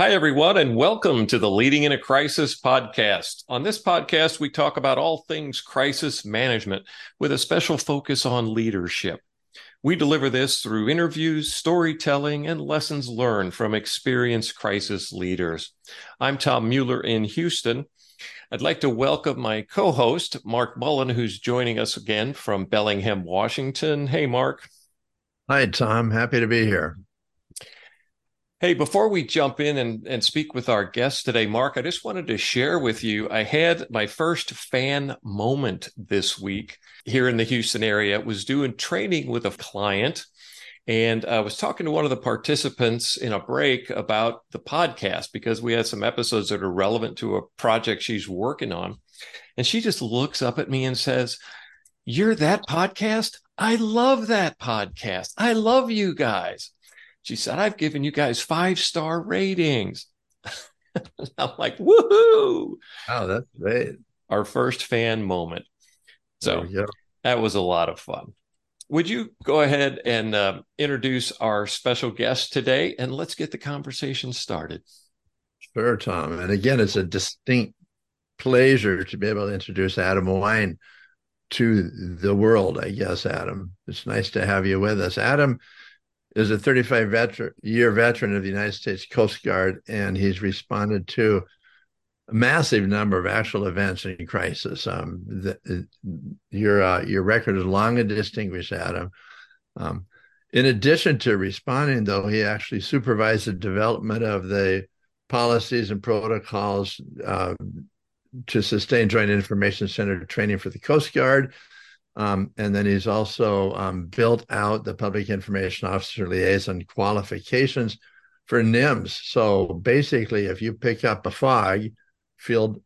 Hi, everyone, and welcome to the Leading in a Crisis podcast. On this podcast, we talk about all things crisis management with a special focus on leadership. We deliver this through interviews, storytelling, and lessons learned from experienced crisis leaders. I'm Tom Mueller in Houston. I'd like to welcome my co host, Mark Mullen, who's joining us again from Bellingham, Washington. Hey, Mark. Hi, Tom. Happy to be here. Hey, before we jump in and, and speak with our guest today, Mark, I just wanted to share with you. I had my first fan moment this week here in the Houston area. I was doing training with a client and I was talking to one of the participants in a break about the podcast because we had some episodes that are relevant to a project she's working on. And she just looks up at me and says, You're that podcast? I love that podcast. I love you guys. She said, I've given you guys five star ratings. I'm like, woohoo. Oh, that's great. Our first fan moment. So that was a lot of fun. Would you go ahead and uh, introduce our special guest today and let's get the conversation started? Sure, Tom. And again, it's a distinct pleasure to be able to introduce Adam Wine to the world, I guess, Adam. It's nice to have you with us. Adam is a 35 veteran, year veteran of the United States Coast Guard, and he's responded to a massive number of actual events in crisis. Um, the, your uh, your record is long and distinguished, Adam. Um, in addition to responding, though, he actually supervised the development of the policies and protocols uh, to sustain Joint Information Center training for the Coast Guard um, and then he's also um, built out the public information officer liaison qualifications for NIMS. So basically, if you pick up a FOG, field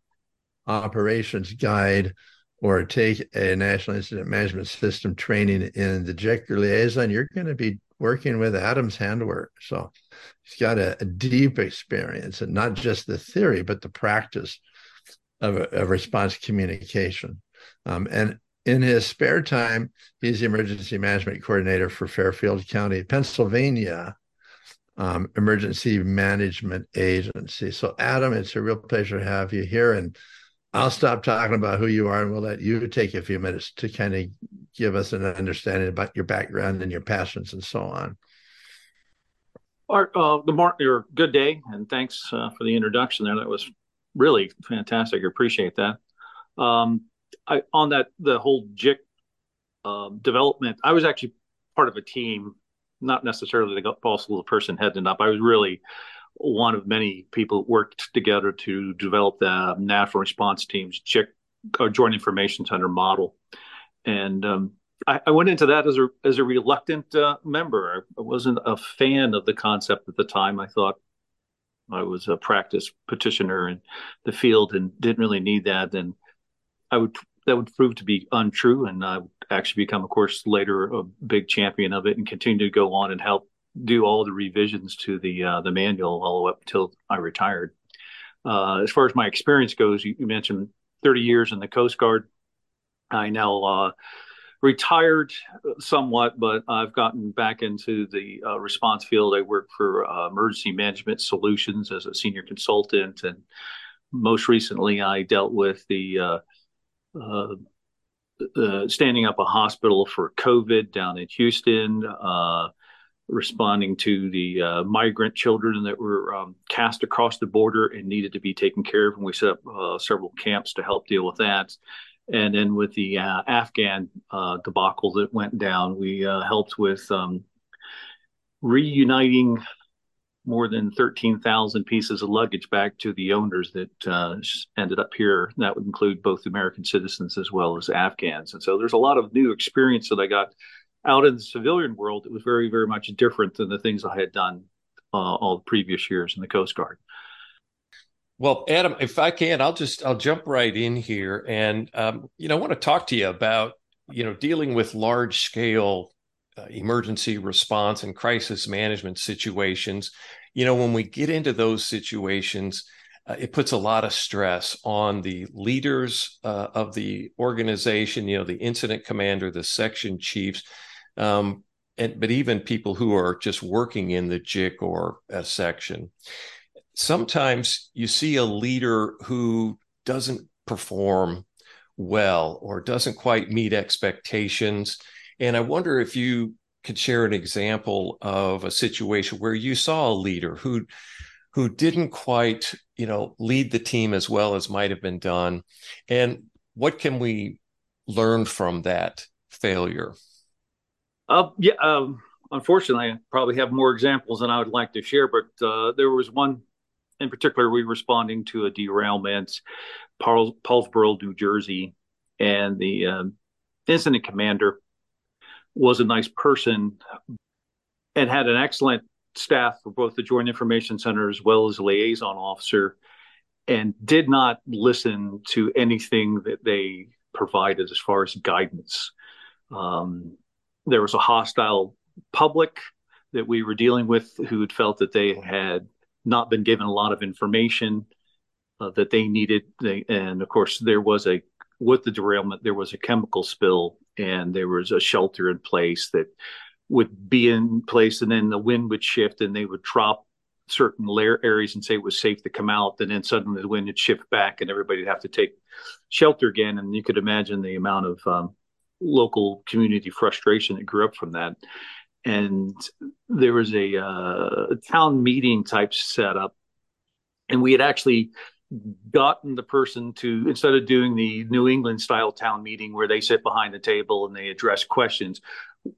operations guide, or take a National Incident Management System training in the JIC liaison, you're going to be working with Adam's handwork. So he's got a, a deep experience and not just the theory, but the practice of, of response communication. Um, and in his spare time, he's the emergency management coordinator for Fairfield County, Pennsylvania um, Emergency Management Agency. So, Adam, it's a real pleasure to have you here. And I'll stop talking about who you are and we'll let you take a few minutes to kind of give us an understanding about your background and your passions and so on. Art, uh, good morning or good day, and thanks uh, for the introduction there. That was really fantastic. I appreciate that. Um, I, on that the whole JIC um, development, I was actually part of a team, not necessarily the possible person heading up. I was really one of many people that worked together to develop the national response team's JIC or Joint Information Center model, and um, I, I, went into that as a as a reluctant uh, member. I wasn't a fan of the concept at the time. I thought I was a practice petitioner in the field and didn't really need that. And I would that would prove to be untrue, and I would actually become, of course, later a big champion of it and continue to go on and help do all the revisions to the uh, the manual all the way up until I retired. Uh, as far as my experience goes, you, you, mentioned 30 years in the Coast Guard. I now uh, retired somewhat, but I've gotten back into the uh, response field. I work for uh, Emergency Management Solutions as a senior consultant, and most recently, I dealt with the uh, uh, standing up a hospital for COVID down in Houston, uh, responding to the uh, migrant children that were um, cast across the border and needed to be taken care of. And we set up uh, several camps to help deal with that. And then with the uh, Afghan debacle that went down, we helped with um, reuniting more than 13,000 pieces of luggage back to the owners that uh, ended up here. That would include both American citizens as well as Afghans. And so there's a lot of new experience that I got out in the civilian world. It was very, very much different than the things I had done uh, all the previous years in the Coast Guard. Well, Adam, if I can, I'll just I'll jump right in here, and um, you know, I want to talk to you about you know dealing with large scale uh, emergency response and crisis management situations. You know, when we get into those situations, uh, it puts a lot of stress on the leaders uh, of the organization, you know, the incident commander, the section chiefs, um, and, but even people who are just working in the JIC or a section. sometimes you see a leader who doesn't perform well or doesn't quite meet expectations. And I wonder if you could share an example of a situation where you saw a leader who who didn't quite, you know, lead the team as well as might have been done. And what can we learn from that failure? Uh, yeah, um, unfortunately, I probably have more examples than I would like to share, but uh, there was one in particular. We were responding to a derailment, Paul, Paulsboro, New Jersey, and the um, incident commander was a nice person and had an excellent staff for both the Joint Information Center as well as liaison officer, and did not listen to anything that they provided as far as guidance. Um, there was a hostile public that we were dealing with who had felt that they had not been given a lot of information uh, that they needed. They, and of course, there was a with the derailment, there was a chemical spill, and there was a shelter in place that would be in place, and then the wind would shift, and they would drop certain layer areas and say it was safe to come out, and then suddenly the wind would shift back, and everybody'd have to take shelter again. And you could imagine the amount of um, local community frustration that grew up from that. And there was a, uh, a town meeting type setup, and we had actually gotten the person to instead of doing the New England style town meeting where they sit behind the table and they address questions,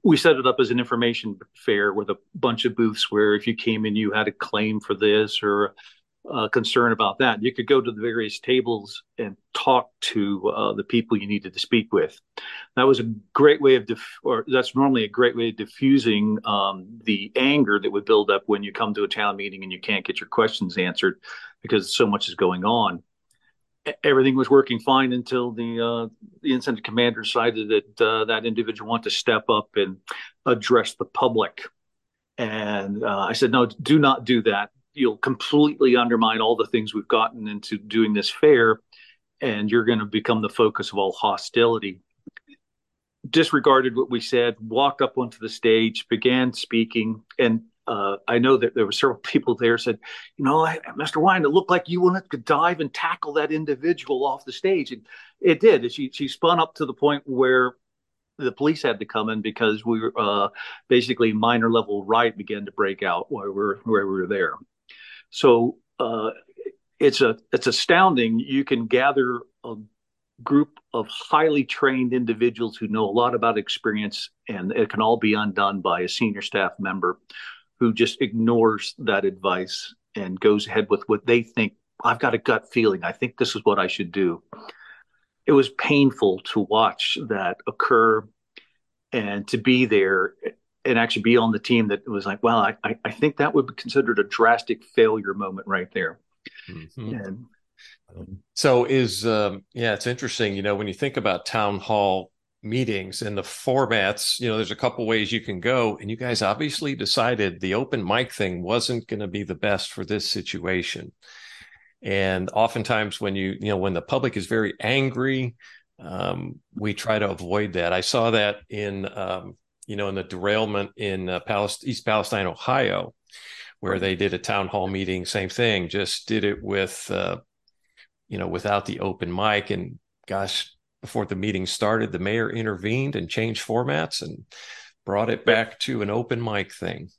we set it up as an information fair with a bunch of booths where if you came in you had a claim for this or a concern about that, you could go to the various tables and talk to uh, the people you needed to speak with. That was a great way of, dif- or that's normally a great way of diffusing um, the anger that would build up when you come to a town meeting and you can't get your questions answered because so much is going on. Everything was working fine until the uh, the incident commander decided that uh, that individual wanted to step up and address the public. And uh, I said, no, do not do that. You'll completely undermine all the things we've gotten into doing this fair, and you're going to become the focus of all hostility disregarded what we said, walked up onto the stage, began speaking, and uh, I know that there were several people there said, you know, Mr. Wine, it looked like you wanted to dive and tackle that individual off the stage, and it did. She she spun up to the point where the police had to come in because we were uh, basically minor level riot began to break out while we were where we were there. So uh, it's a it's astounding. You can gather a group of highly trained individuals who know a lot about experience, and it can all be undone by a senior staff member who just ignores that advice and goes ahead with what they think I've got a gut feeling. I think this is what I should do. It was painful to watch that occur and to be there and actually be on the team that was like, well, I, I think that would be considered a drastic failure moment right there. Mm-hmm. And so is um, yeah, it's interesting. You know, when you think about town hall meetings and the formats you know there's a couple ways you can go and you guys obviously decided the open mic thing wasn't going to be the best for this situation and oftentimes when you you know when the public is very angry um, we try to avoid that i saw that in um, you know in the derailment in uh, Palest- east palestine ohio where they did a town hall meeting same thing just did it with uh, you know without the open mic and gosh before the meeting started, the mayor intervened and changed formats and brought it back to an open mic thing.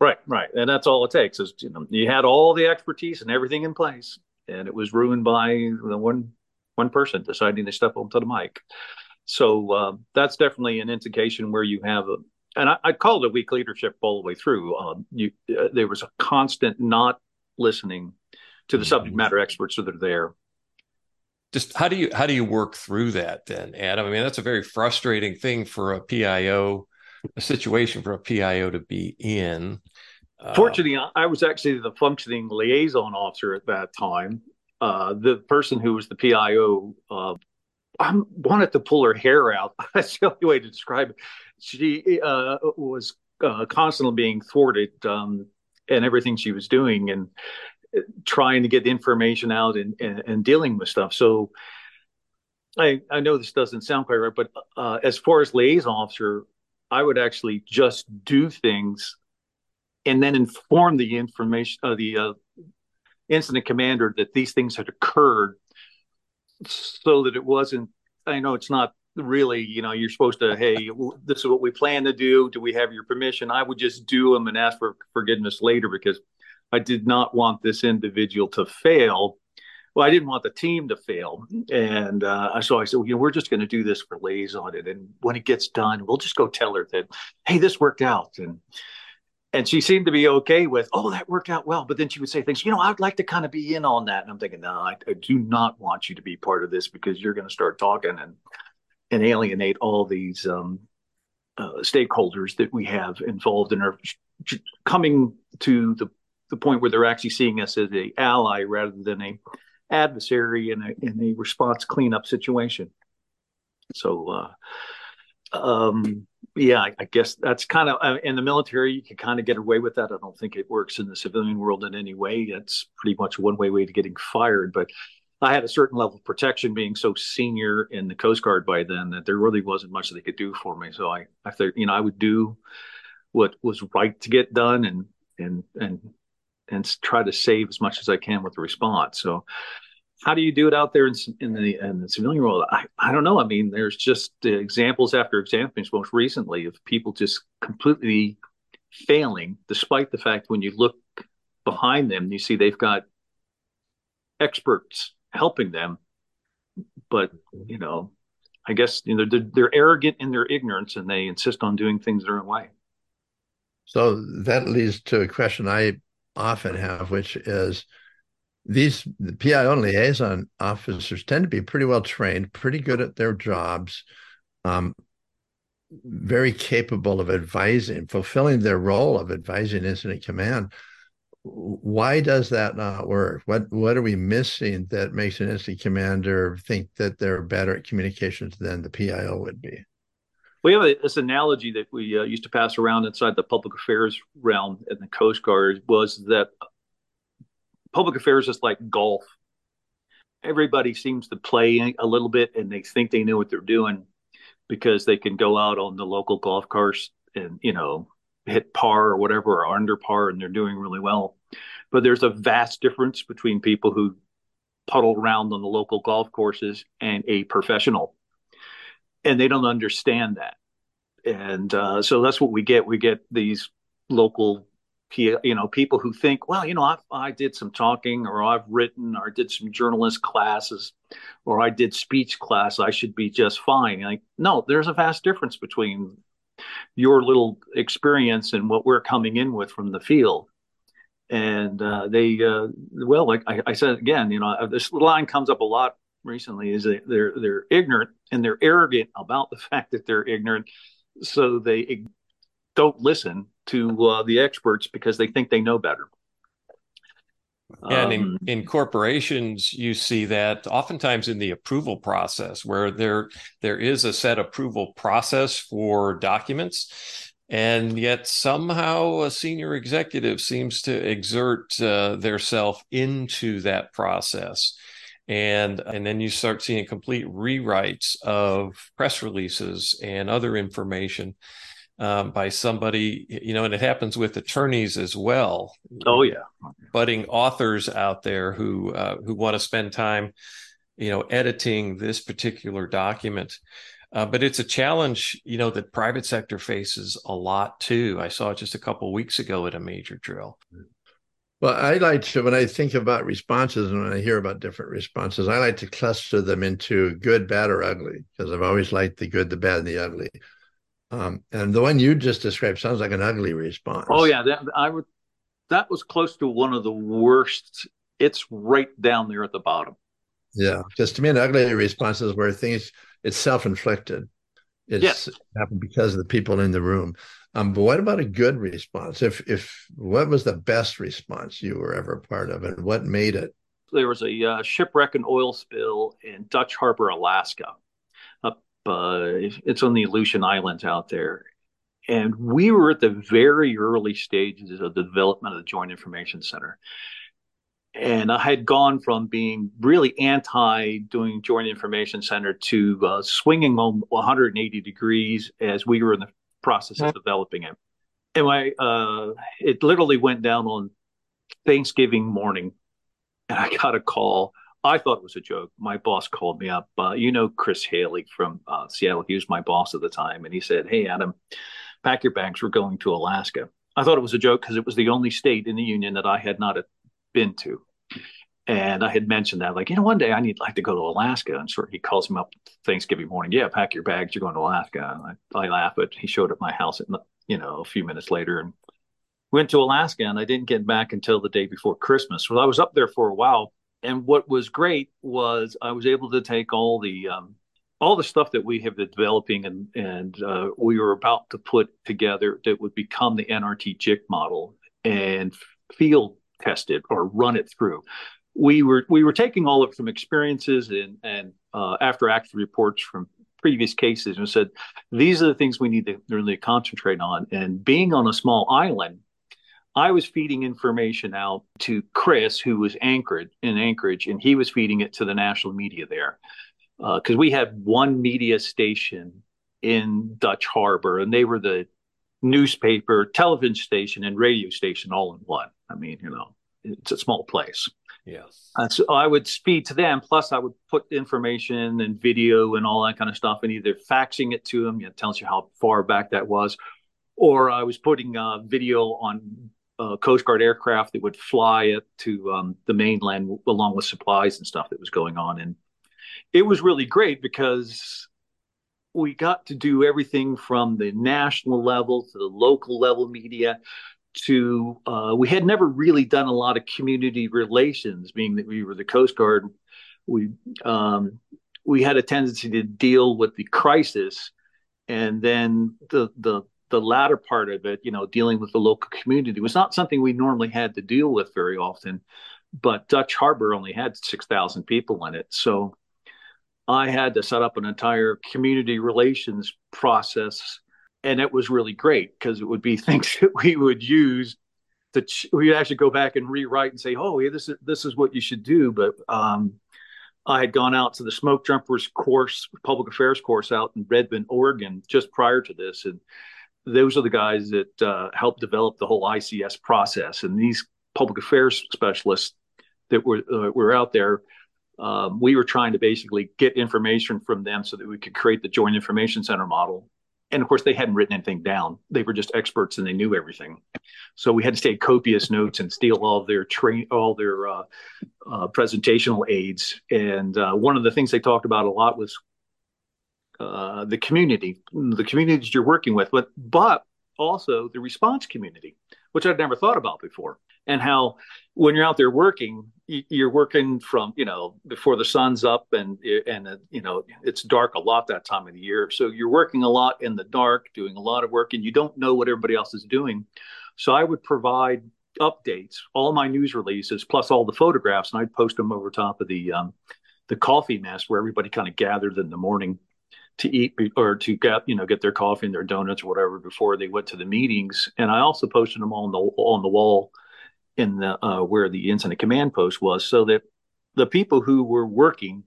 Right, right, and that's all it takes. Is you know you had all the expertise and everything in place, and it was ruined by the one one person deciding to step onto the mic. So uh, that's definitely an indication where you have a, and I, I called it weak leadership all the way through. Um, you, uh, there was a constant not listening to the mm-hmm. subject matter experts that are there just how do you how do you work through that then adam i mean that's a very frustrating thing for a pio a situation for a pio to be in uh, fortunately i was actually the functioning liaison officer at that time uh, the person who was the pio uh, i wanted to pull her hair out that's the only way to describe it she uh, was uh, constantly being thwarted um, and everything she was doing and trying to get the information out and, and, and dealing with stuff. So I, I know this doesn't sound quite right, but uh, as far as liaison officer, I would actually just do things and then inform the information, uh, the uh, incident commander that these things had occurred so that it wasn't i know it's not really you know you're supposed to hey this is what we plan to do. Do we have your permission? I would just do them and ask for forgiveness later because i did not want this individual to fail. Well i didn't want the team to fail. And uh, so i said well, you know we're just going to do this for on it and when it gets done we'll just go tell her that hey this worked out. And and she seemed to be okay with, oh, that worked out well. But then she would say things, you know, I'd like to kind of be in on that. And I'm thinking, no, I, I do not want you to be part of this because you're going to start talking and and alienate all these um, uh, stakeholders that we have involved and are coming to the the point where they're actually seeing us as a ally rather than a adversary in a in a response cleanup situation. So. Uh, um, yeah, I, guess that's kind of uh, in the military. You can kind of get away with that. I don't think it works in the civilian world in any way. That's pretty much one way way to getting fired. But I had a certain level of protection being so senior in the Coast Guard by then that there really wasn't much they could do for me. So I, I thought, you know, I would do what was right to get done and and and and try to save as much as I can with the response. So how do you do it out there in, in the in the civilian world? I, I don't know. I mean, there's just uh, examples after examples. Most recently, of people just completely failing, despite the fact when you look behind them, you see they've got experts helping them. But you know, I guess you know they're, they're arrogant in their ignorance, and they insist on doing things their own way. So that leads to a question I often have, which is these the PIO liaison officers tend to be pretty well trained, pretty good at their jobs, um, very capable of advising, fulfilling their role of advising incident command. Why does that not work? What what are we missing that makes an incident commander think that they're better at communications than the PIO would be? We have a, this analogy that we uh, used to pass around inside the public affairs realm in the Coast Guard was that public affairs is like golf. Everybody seems to play a little bit and they think they know what they're doing because they can go out on the local golf course and, you know, hit par or whatever or under par and they're doing really well. But there's a vast difference between people who puddle around on the local golf courses and a professional. And they don't understand that. And uh, so that's what we get. We get these local you know people who think well you know I, I did some talking or i've written or did some journalist classes or i did speech class i should be just fine. Like no there's a vast difference between your little experience and what we're coming in with from the field. And uh, they uh, well like I, I, said again you know uh, this line comes up a lot recently is that they're they're ignorant and they're arrogant about the fact that they're ignorant so they don't listen to uh, the experts because they think they know better. And in, um, in corporations, you see that oftentimes in the approval process, where there there is a set approval process for documents, and yet somehow a senior executive seems to exert uh, their self into that process and and then you start seeing complete rewrites of press releases and other information um, by somebody, you know, and it happens with attorneys as well. Oh yeah, budding authors out there who uh, who want to spend time, you know, editing this particular document. Uh, but it's a challenge, you know, that private sector faces a lot too. I saw it just a couple weeks ago at a major drill. Well, I like to, when I think about responses and when I hear about different responses, I like to cluster them into good, bad, or ugly because I've always liked the good, the bad, and the ugly. Um, and the one you just described sounds like an ugly response. Oh yeah, that I would. That was close to one of the worst. It's right down there at the bottom. Yeah, because to me, an ugly response is where things it's self-inflicted. It's yes. happened because of the people in the room. Um, but what about a good response? If if what was the best response you were ever part of, and what made it? There was a uh, shipwreck and oil spill in Dutch Harbor, Alaska uh, it's on the Aleutian Islands out there. And we were at the very early stages of the development of the Joint Information Center. And I had gone from being really anti doing Joint Information Center to uh, swinging on 180 degrees as we were in the process of developing it. And I, uh, it literally went down on Thanksgiving morning and I got a call. I thought it was a joke. My boss called me up. Uh, you know Chris Haley from uh, Seattle. He was my boss at the time, and he said, "Hey, Adam, pack your bags. We're going to Alaska." I thought it was a joke because it was the only state in the union that I had not been to. And I had mentioned that, like, you know, one day I need like to go to Alaska. And so he calls me up Thanksgiving morning. Yeah, pack your bags. You're going to Alaska. I, I laugh, but he showed up my house, at, you know, a few minutes later and went to Alaska. And I didn't get back until the day before Christmas. So I was up there for a while. And what was great was I was able to take all the um, all the stuff that we have been developing and and uh, we were about to put together that would become the NRT JIC model and field test it or run it through. We were we were taking all of from experiences and and uh, after action reports from previous cases and said these are the things we need to really concentrate on. And being on a small island, I was feeding information out to Chris, who was anchored in Anchorage, and he was feeding it to the national media there because uh, we had one media station in Dutch Harbor, and they were the newspaper, television station, and radio station all in one. I mean, you know, it's a small place. Yes. And so I would speed to them. Plus, I would put information and video and all that kind of stuff, and either faxing it to them. It tells you how far back that was, or I was putting uh, video on uh, Coast Guard aircraft that would fly it to um, the mainland along with supplies and stuff that was going on. And it was really great because we got to do everything from the national level to the local level media to uh, we had never really done a lot of community relations being that we were the coast guard we um, we had a tendency to deal with the crisis and then the the the latter part of it you know dealing with the local community was not something we normally had to deal with very often but dutch harbor only had 6000 people in it so I had to set up an entire community relations process. And it was really great because it would be things that we would use to ch- we actually go back and rewrite and say, oh, yeah, this is this is what you should do. But um, I had gone out to the smoke jumpers course, public affairs course out in Redmond, Oregon, just prior to this, and those are the guys that uh, helped develop the whole ICS process. And these public affairs specialists that were uh, were out there um, we were trying to basically get information from them so that we could create the joint information center model. And of course they hadn't written anything down. They were just experts and they knew everything. So we had to take copious notes and steal all their train all their uh, uh, presentational aids. And uh, one of the things they talked about a lot was uh, the community the communities you're working with but but also the response community which i'd never thought about before. And how when you're out there working you're working from you know before the sun's up and and you know it's dark a lot that time of the year. So you're working a lot in the dark doing a lot of work and you don't know what everybody else is doing. So i would provide updates all my news releases plus all the photographs and i'd post them over top of the um, the coffee mess where everybody kind of gathered in the morning to eat or to get you know get their coffee and their donuts or whatever before they went to the meetings and i also posted them on the on the wall in the uh, where the incident command post was, so that the people who were working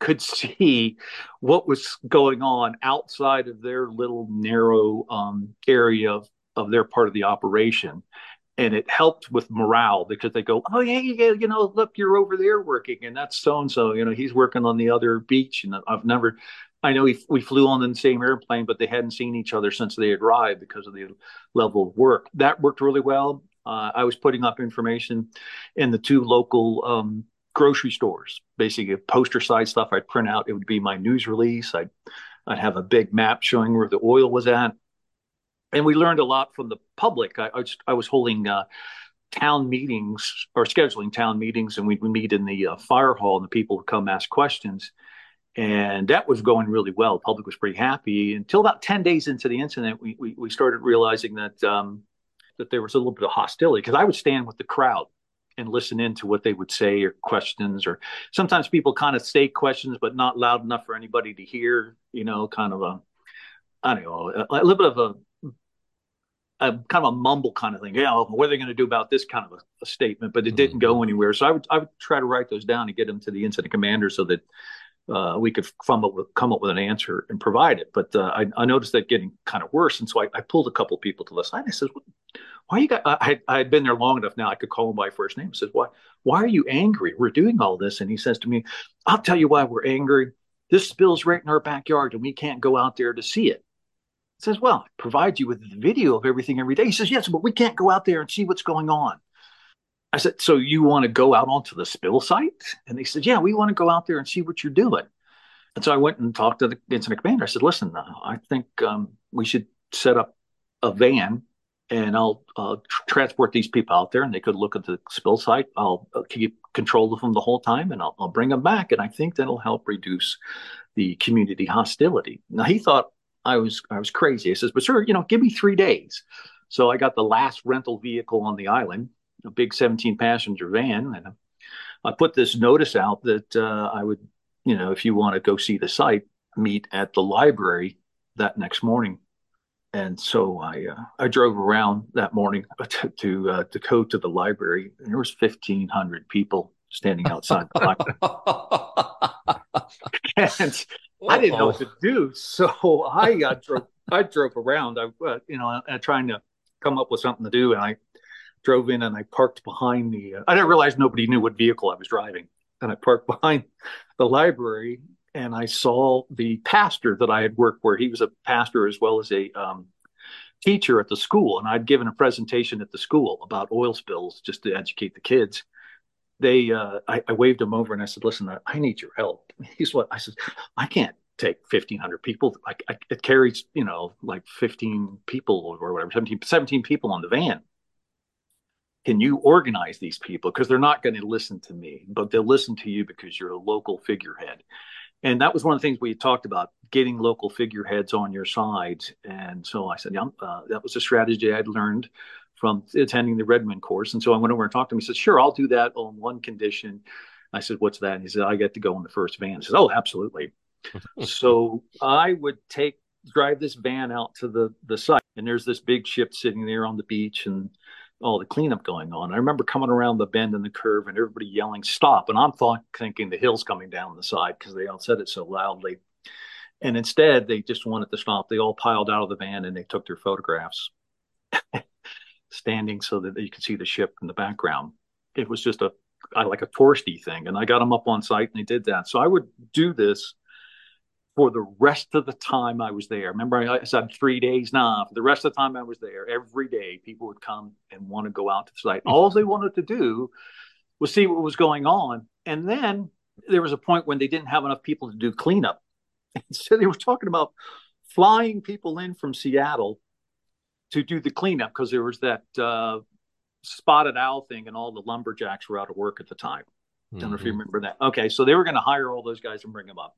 could see what was going on outside of their little narrow um, area of, of their part of the operation. And it helped with morale because they go, oh yeah, yeah, you know, look, you're over there working, and that's so and so. You know, he's working on the other beach, and I've never. I know we, we flew on the same airplane, but they hadn't seen each other since they arrived because of the level of work. That worked really well. Uh, I was putting up information in the two local um, grocery stores, basically poster size stuff I'd print out. It would be my news release. I'd, I'd have a big map showing where the oil was at. And we learned a lot from the public. I, I, was, I was, holding uh, town meetings or scheduling town meetings, and we'd meet in the uh, fire hall, and the people would come ask questions. And that was going really well. The public was pretty happy until about 10 days into the incident, we, we, we started realizing that um, that there was a little bit of hostility because I would stand with the crowd and listen in to what they would say or questions or sometimes people kind of say questions but not loud enough for anybody to hear you know kind of a i don't know a, a little bit of a, a kind of a mumble kind of thing yeah what are they going to do about this kind of a, a statement but it mm-hmm. didn't go anywhere so i would i would try to write those down and get them to the incident commander so that uh, we could come up with come up with an answer and provide it. But uh, I, I, noticed that getting kind of worse, and so I, I pulled a couple people to the side. I said, why you got, I, had been there long enough now. I could call him by first name. I says, why, why are you angry? We're doing all this. And he says to me, I'll tell you why we're angry. This spill's right in our backyard and we can't go out there to see it. I says, well, I provide you with the video of everything every day. He says, yes, but we can't go out there and see what's going on. I said, so you want to go out onto the spill site? And they said, yeah, we want to go out there and see what you're doing. And so I went and talked to the incident commander. I said, listen, uh, I think um, we should set up a van and I'll uh, tr- transport these people out there and they could look at the spill site. I'll uh, keep control of them the whole time and I'll, I'll bring them back. And I think that'll help reduce the community hostility. Now he thought I was, I was crazy. He says, but sir, you know, give me three days. So I got the last rental vehicle on the island, a big 17 passenger van. And I put this notice out that uh, I would, you know, if you want to go see the site, meet at the library that next morning and so I uh, I drove around that morning to to, uh, to go to the library, and there was fifteen hundred people standing outside the library. and I didn't know what to do, so I uh, drove I drove around. I uh, you know trying to come up with something to do, and I drove in and I parked behind the. Uh, I didn't realize nobody knew what vehicle I was driving, and I parked behind the library and I saw the pastor that I had worked where he was a pastor as well as a um, teacher at the school, and I'd given a presentation at the school about oil spills just to educate the kids. They, uh, I, I, waved him over and I said, "Listen, I need your help." He's what I said. I can't take 1500 people like I, it carries you know like 15 people or whatever 17, 17 people on the van can you organize these people? Because they're not going to listen to me but they'll listen to you because you're a local figurehead. And that was one of the things we talked about getting local figureheads on your side and so i said yeah uh, that was a strategy i'd learned from attending the redmond course. And so i went over and talked to him. He said sure i'll do that on one condition. I said what's that? And he said i get to go in the first van. He said oh absolutely. So i would take drive this van out to the the site. And there's this big ship sitting there on the beach. And all the cleanup going on. I remember coming around the bend in the curve and everybody yelling stop, and I'm thought, thinking the hill's coming down the side because they all said it so loudly. And instead, they just wanted to stop. They all piled out of the van and they took their photographs, standing so that you could see the ship in the background. It was just a like a touristy thing, and I got them up on site and they did that. So I would do this for the rest of the time I was there. Remember, I said three days. Nah, for the rest of the time I was there, every day people would come and want to go out to the site. All they wanted to do was see what was going on. And then there was a point when they didn't have enough people to do cleanup. And so they were talking about flying people in from Seattle to do the cleanup because there was that uh, spotted owl thing and all the lumberjacks were out of work at the time. Mm-hmm. Don't know if you mm-hmm. remember that. Okay, so they were going to hire all those guys and bring them up.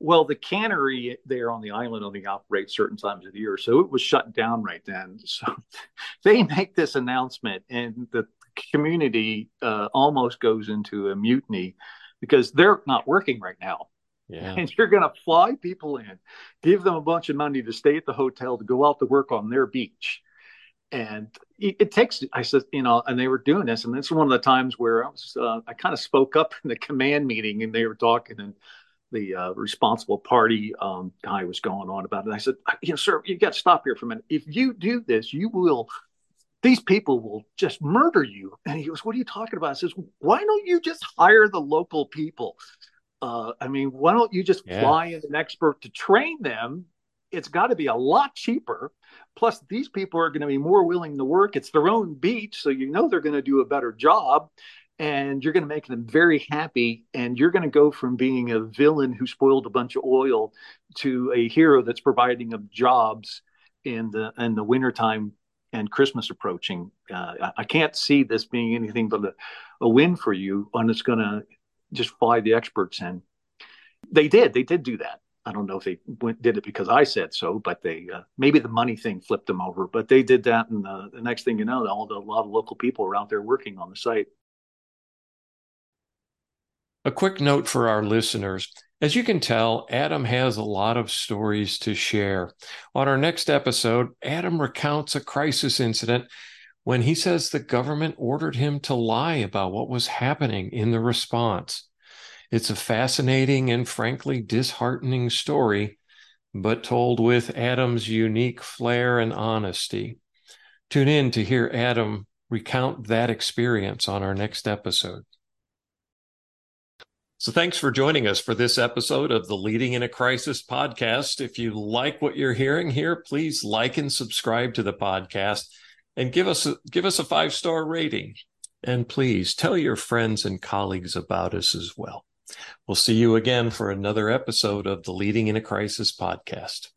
Well, the cannery there on the island only operates certain times of the year, so it was shut down right then. So they make this announcement, and the community uh, almost goes into a mutiny because they're not working right now. Yeah. And you're going to fly people in, give them a bunch of money to stay at the hotel to go out to work on their beach. And it, it takes, I said, you know, and they were doing this. And this is one of the times where I was, uh, I kind of spoke up in the command meeting and they were talking. And the uh, responsible party um, guy was going on about it. I said, you know, sir, you got to stop here for a minute. If you do this, you will. These people will just murder you. And he goes, "What are you talking about?" I says, "Why don't you just hire the local people? Uh, I mean, why don't you just yeah. fly in an expert to train them? It's got to be a lot cheaper. Plus, these people are going to be more willing to work. It's their own beach, so you know they're going to do a better job and you're going to make them very happy and you're going to go from being a villain who spoiled a bunch of oil to a hero that's providing them jobs in the in the wintertime and christmas approaching uh, I, can't see this being anything but a, a win for you and it's going to just fly the experts in they did they did do that I don't know if they went, did it because I said so, but they uh, maybe the money thing flipped them over. But they did that, and uh, the next thing you know, all the, a lot of local people are out there working on the site. A quick note for our listeners. As you can tell, Adam has a lot of stories to share. On our next episode, Adam recounts a crisis incident when he says the government ordered him to lie about what was happening in the response. It's a fascinating and frankly disheartening story, but told with Adam's unique flair and honesty. Tune in to hear Adam recount that experience on our next episode. So, thanks for joining us for this episode of the Leading in a Crisis podcast. If you like what you're hearing here, please like and subscribe to the podcast and give us a, give us a five star rating. And please tell your friends and colleagues about us as well. We'll see you again for another episode of the Leading in a Crisis podcast.